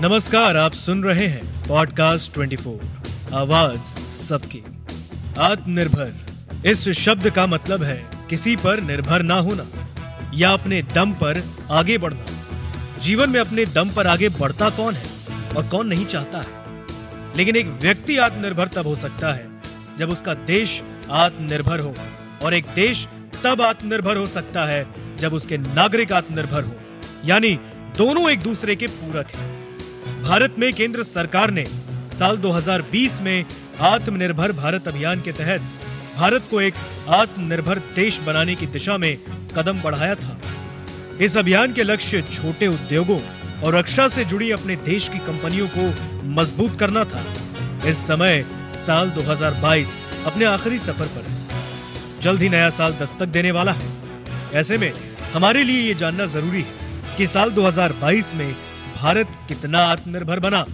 नमस्कार, आप सुन रहे हैं पॉडकास्ट 24 आवाज़ सबकी। आत्मनिर्भर। इस शब्द का मतलब है किसी पर निर्भर ना होना या अपने दम पर आगे बढ़ना। जीवन में अपने दम पर आगे बढ़ता कौन है और कौन नहीं चाहता है? लेकिन एक व्यक्ति आत्मनिर्भर तब हो सकता है जब उसका देश आत्मनिर्भर हो और एक देश तब आत्मनिर्भर हो सकता है जब उसके नागरिक आत्मनिर्भर हो। यानी दोनों एक दूसरे के पूरक हैं। भारत में केंद्र सरकार ने साल 2020 में आत्मनिर्भर भारत अभियान के तहत भारत को एक आत्मनिर्भर देश बनाने की दिशा में कदम बढ़ाया था। इस अभियान के लक्ष्य छोटे उद्योगों और रक्षा से जुड़ी अपने देश की कंपनियों को मज़बूत करना था। इस समय साल 2022 अपने आखिरी सफ़र पर है। जल्द ही नया साल दस्तक देने वाला है। ऐसे में हमारे लिए ये जानना ज़रूरी है कि साल 2022 में भारत कितना आत्मनिर्भर बना।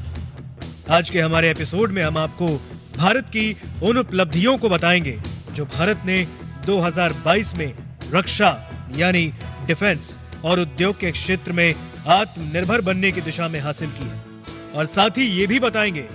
आज के हमारे एपिसोड में हम आपको भारत की उन उपलब्धियों को बताएँगे, जो भारत ने 2022 में रक्षा, यानी डिफेंस और उद्योग के क्षेत्र में आत्मनिर्भर बनने की दिशा में हासिल की है। और साथ ही ये भी बताएँगे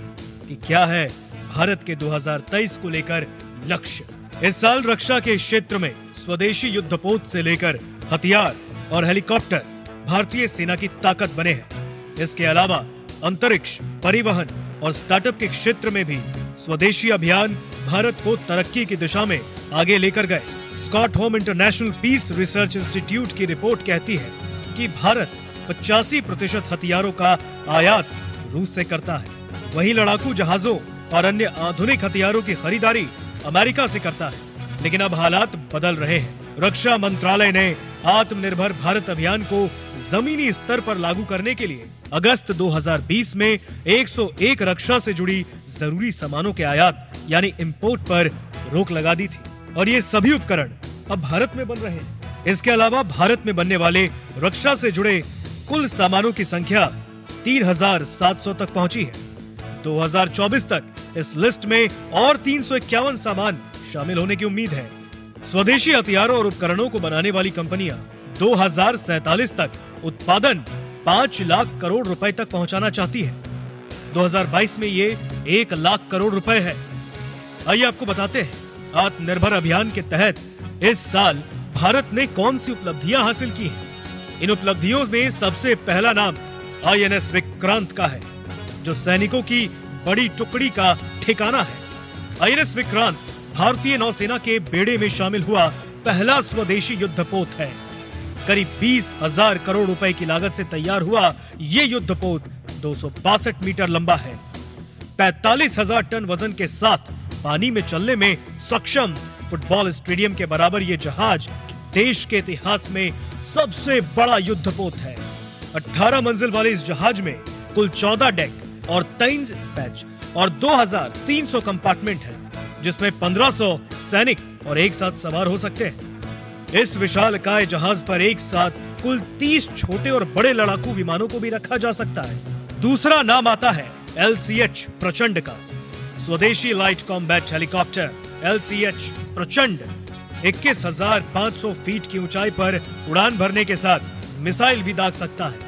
कि क्या है भारत के 2023 को लेकर लक्ष्य। इस साल रक्षा के क्षेत्र में स्वदेशी युद्धपोत से लेकर हथियार और हेलीकॉप्टर भारतीय सेना की ताकत बने हैं। इसके अलावा अंतरिक्ष, परिवहन और स्टार्टअप के क्षेत्र में भी स्वदेशी अभियान भारत को तरक्की की दिशा में आगे लेकर गए। Stockholm International Peace Research Institute की रिपोर्ट कहती है कि भारत पचासी प्रतिशत हथियारों का आयात रूस से करता है। वही लड़ाकू जहाजों और अन्य आधुनिक हथियारों की खरीदारी अमेरिका से करता है। लेकिन अब हालात बदल रहे हैं। रक्षा मंत्रालय ने आत्मनिर्भर भारत अभियान को जमीनी स्तर पर लागू करने के लिए अगस्त 2020 में 101 रक्षा से जुड़ी ज़रूरी सामानों के आयात यानी इंपोर्ट पर रोक लगा दी थी। और ये सभी उपकरण अब भारत में बन रहे हैं। इसके अलावा भारत में बनने वाले रक्षा से जुड़े कुल सामानों की संख्या 3,700 तक पहुँची है। 2024 तक इस लिस्ट में और तीन सौ इक्यावन सामान शामिल होने की उम्मीद है। स्वदेशी हथियारों और उपकरणों को बनाने वाली कंपनियाँ दो तक उत्पादन पाँच लाख करोड़ रुपए तक पहुंचाना चाहती है। 2022 में ये एक लाख करोड़ रुपए है। आइए आपको बताते हैं, आत्मनिर्भर अभियान के तहत इस साल भारत ने कौन सी उपलब्धियाँ हासिल की हैं? इन उपलब्धियों में सबसे पहला नाम आईएनएस विक्रांत का है, जो सैनिकों की बड़ी टुकड़ी का ठिकाना है। आईएनएस विक्रांत भारतीय नौसेना के बेड़े में शामिल हुआ पहला स्वदेशी युद्धपोत है। करीब बीस हज़ार करोड़ रुपए की लागत से तैयार हुआ ये युद्धपोत दो मीटर लंबा है। पैतालीस हज़ार टन वज़न के साथ पानी में चलने में सक्षम फुटबॉल स्टेडियम के बराबर ये जहाज़ देश के इतिहास में सबसे बड़ा युद्धपोत है। 18 मंजिल वाले इस जहाज़ में कुल 14 डेक और तीन बैच और 2300 कंपार्टमेंट हैं, जिसमें 1500 सैनिक और एक साथ सवार हो सकते हैं। इस विशाल काय जहाज़ पर एक साथ कुल 30 छोटे और बड़े लड़ाकू विमानों को भी रखा जा सकता है। दूसरा नाम आता है एलसीएच प्रचंड का। स्वदेशी लाइट कॉम्बैट हेलीकॉप्टर एलसीएच प्रचंड। 21,500 फीट की ऊंचाई पर उड़ान भरने के साथ मिसाइल भी दाग सकता है।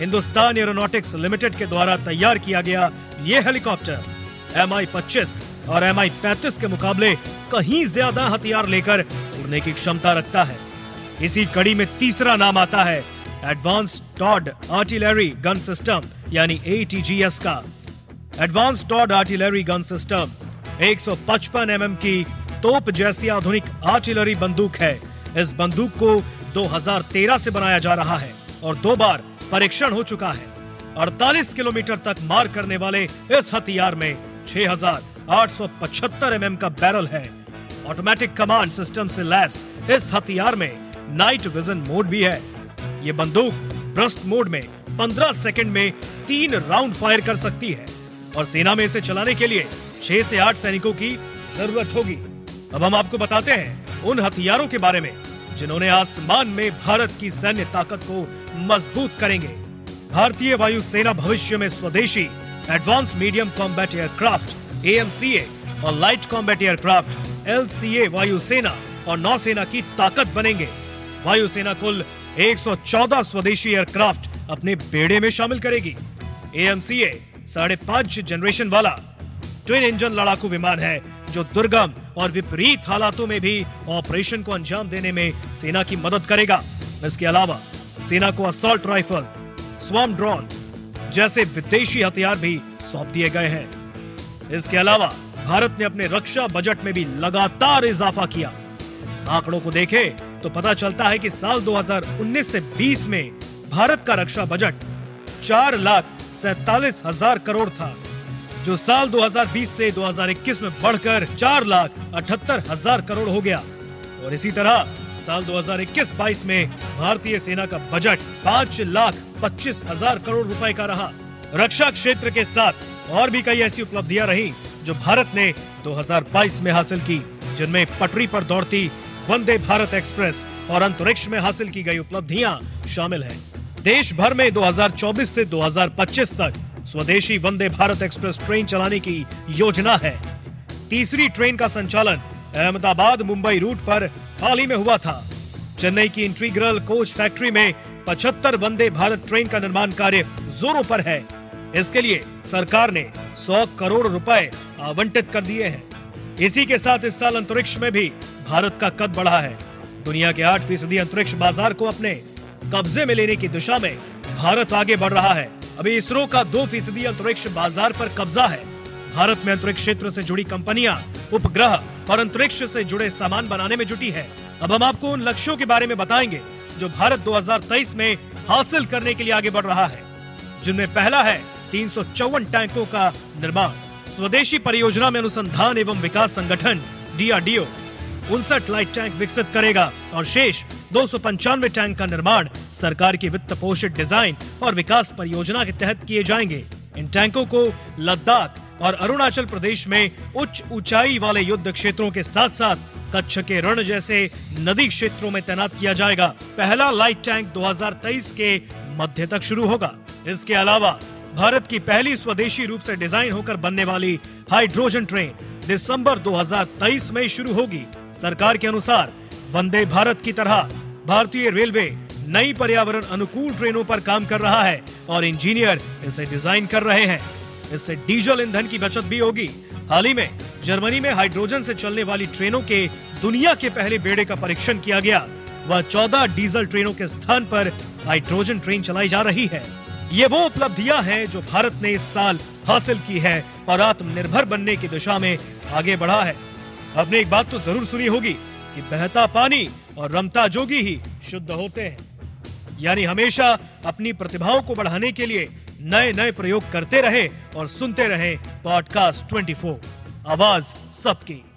हिंदुस्तान एरोनॉटिक्स लिमिटेड के द्वारा तैयार किया गया ये हेलीकॉप्टर एम आई पच्चीस और एम आई पैंतीस के मुकाबले कहीं ज़्यादा हथियार लेकर उड़ने की क्षमता रखता है। इसी कड़ी में तीसरा नाम आता है advance towed artillery gun system यानी एटीजीएस का। Advance towed artillery gun system 155 mm की तोप जैसी आधुनिक आर्टिलरी बंदूक है। इस बंदूक को 2013 से बनाया जा रहा है और दो बार परीक्षण हो चुका है। 48 किलोमीटर तक मार करने वाले इस हथियार में 6,875 एमएम का बैरल है। ऑटोमेटिक कमांड सिस्टम से लैस इस हथियार में नाइट विजन मोड भी है। ये बंदूक ब्रस्ट मोड में 15 सेकंड में तीन राउंड फायर कर सकती है और सेना में इसे चलाने के लिए 6 से 8 सैनिकों की ज़रूरत होगी। अब हम आपको बताते हैं उन हथियारों के बारे में जिन्होंने आसमान में भारत की सैन्य ताकत को मज़बूत करेंगे। भारतीय वायुसेना भविष्य में स्वदेशी advance medium combat aircraft AMCA और लाइट कॉम्बैट एयरक्राफ्ट एलसीए वायुसेना और नौसेना की ताकत बनेंगे। वायुसेना कुल 114 स्वदेशी एयरक्राफ्ट अपने बेड़े में शामिल करेगी। एएमसीए साढ़े पाँच जनरेशन वाला। ट्विन इंजन लड़ाकू विमान है, जो दुर्गम और विपरीत हालातों में भी ऑपरेशन को अंजाम देने में सेना की मदद करेगा। इसके अलावा, सेना को असॉल्ट राइफल स्वाम ड्रोन जैसे विदेशी हथियार भी सौंप दिए गए हैं। इसके अलावा, भारत ने अपने रक्षा बजट में भी लगातार इजाफा किया। आंकड़ों को देखें तो पता चलता है कि साल 2019 से 20 में भारत का रक्षा बजट चार लाख सैतालीस हज़ार करोड़ था, जो साल 2020 से 2021 में बढ़कर चार लाख अठहत्तर हज़ार करोड़ हो गया। और इसी तरह, साल 2021-22 में भारतीय सेना का बजट पाँच लाख पच्चीस हज़ार करोड़ रुपए का रहा। रक्षा क्षेत्र के साथ और भी कई ऐसी उपलब्धियाँ रही, जो भारत ने 2022 में हासिल की, जिनमें पटरी पर दौड़ती वंदे भारत एक्सप्रेस और अंतरिक्ष में हासिल की गई उपलब्धियाँ शामिल हैं। देश भर में 2024 से 2025 तक स्वदेशी वंदे भारत एक्सप्रेस ट्रेन चलाने की योजना है। तीसरी ट्रेन का संचालन अहमदाबाद मुंबई रूट पर हाल ही में हुआ था। चेन्नई की इंट्रीग्रल कोच फैक्ट्री में 75 वंदे भारत ट्रेन का निर्माण कार्य जोरों पर है। इसके लिए सरकार ने 100 करोड़ रुपए आवंटित कर दिए हैं। इसी के साथ इस साल अंतरिक्ष में भी भारत का कद बढ़ा है। दुनिया के आठ फ़ीसदी अंतरिक्ष बाज़ार को अपने कब्जे में लेने की दिशा में भारत आगे बढ़ रहा है। अभी इसरो का दो फ़ीसदी अंतरिक्ष बाज़ार पर कब्जा है। भारत में अंतरिक्ष क्षेत्र से जुड़ी कंपनियाँ, उपग्रह और अंतरिक्ष से जुड़े सामान बनाने में जुटी है। अब हम आपको उन लक्ष्यों के बारे में बताएँगे। जो भारत 2023 में हासिल करने के लिए आगे बढ़ रहा है, जिनमें पहला है तीन सौ चौवन टैंकों का निर्माण, स्वदेशी परियोजना में अनुसंधान एवं विकास संगठन डीआरडीओ उनसठ लाइट टैंक विकसित करेगा और शेष दो सौ पंचानवे टैंक का निर्माण सरकार की वित्त पोषित डिज़ाइन और विकास परियोजना के तहत किए जाएँगे। इन टैंकों को लद्दाख और अरुणाचल प्रदेश में उच्च ऊंचाई वाले युद्ध क्षेत्रों के साथ साथ कच्छ के रण जैसे नदी क्षेत्रों में तैनात किया जाएगा। पहला लाइट टैंक 2023 के मध्य तक शुरू होगा। इसके अलावा भारत की पहली स्वदेशी रूप से डिज़ाइन होकर बनने वाली हाइड्रोजन ट्रेन दिसंबर 2023 में शुरू होगी। सरकार के अनुसार वंदे भारत की तरह भारतीय रेलवे नई पर्यावरण अनुकूल ट्रेनों पर काम कर रहा है और इंजीनियर इसे डिज़ाइन कर रहे हैं। इससे डीजल ईंधन की बचत भी होगी। हाल ही में जर्मनी में हाइड्रोजन से चलने वाली ट्रेनों के दुनिया के पहले बेड़े का परीक्षण किया गया। वह चौदह डीजल ट्रेनों के स्थान पर हाइड्रोजन ट्रेन चलाई जा रही है। ये वो उपलब्धियाँ हैं जो भारत ने इस साल हासिल की है और आत्मनिर्भर बनने की दिशा में आगे बढ़ा है। आपने एक बात तो ज़रूर सुनी होगी कि बहता पानी और रमता जोगी ही शुद्ध होते हैं। यानी हमेशा अपनी प्रतिभाओं को बढ़ाने के लिए नए नए प्रयोग करते रहे और सुनते रहे पॉडकास्ट 24 आवाज़ सबकी।